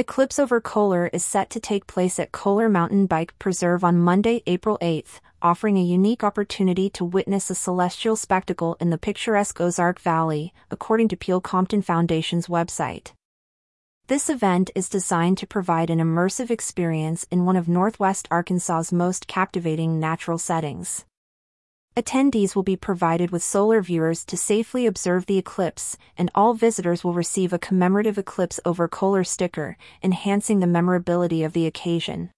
Eclipse over Coler is set to take place at Coler Mountain Bike Preserve on Monday, April 8th, offering a unique opportunity to witness a celestial spectacle in the picturesque Ozark Valley, according to Peel Compton Foundation's website. This event is designed to provide an immersive experience in one of Northwest Arkansas's most captivating natural settings. Attendees will be provided with solar viewers to safely observe the eclipse, and all visitors will receive a commemorative Eclipse over Coler sticker, enhancing the memorability of the occasion.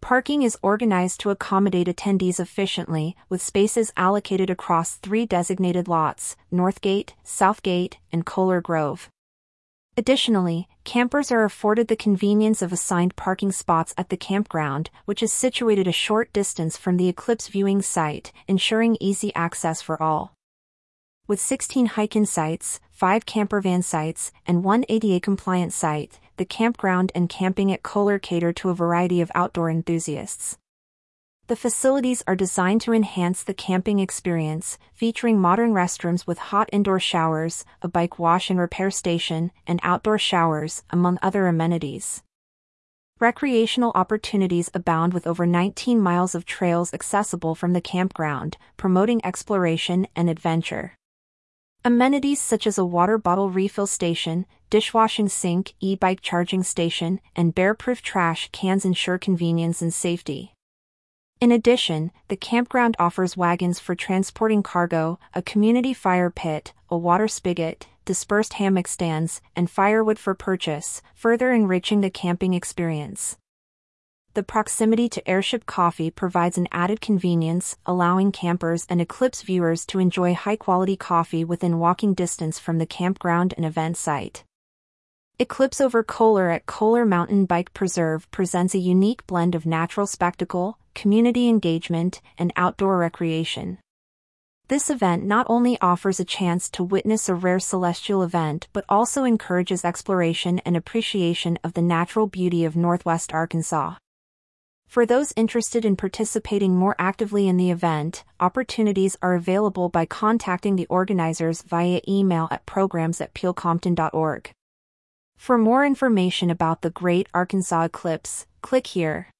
Parking is organized to accommodate attendees efficiently, with spaces allocated across three designated lots Northgate, Southgate, and Coler Grove. Additionally, campers are afforded the convenience of assigned parking spots at the campground, which is situated a short distance from the eclipse viewing site, ensuring easy access for all. With 16 hike-in sites, 5 campervan sites, and 1 ADA-compliant site, the campground and camping at Coler cater to a variety of outdoor enthusiasts. The facilities are designed to enhance the camping experience, featuring modern restrooms with hot indoor showers, a bike wash and repair station, and outdoor showers, among other amenities. Recreational opportunities abound with over 19 miles of trails accessible from the campground, promoting exploration and adventure. Amenities such as a water bottle refill station, dishwashing sink, e-bike charging station, and bear-proof trash cans ensure convenience and safety. In addition, the campground offers wagons for transporting cargo, a community fire pit, a water spigot, dispersed hammock stands, and firewood for purchase, further enriching the camping experience. The proximity to Airship Coffee provides an added convenience, allowing campers and Eclipse viewers to enjoy high quality coffee within walking distance from the campground and event site. Eclipse over Coler at Coler Mountain Bike Preserve presents a unique blend of natural spectacle, community engagement, and outdoor recreation. This event not only offers a chance to witness a rare celestial event but also encourages exploration and appreciation of the natural beauty of Northwest Arkansas. For those interested in participating more actively in the event, opportunities are available by contacting the organizers via email at programs at peelcompton.org. For more information about the Great Arkansas Eclipse, click here.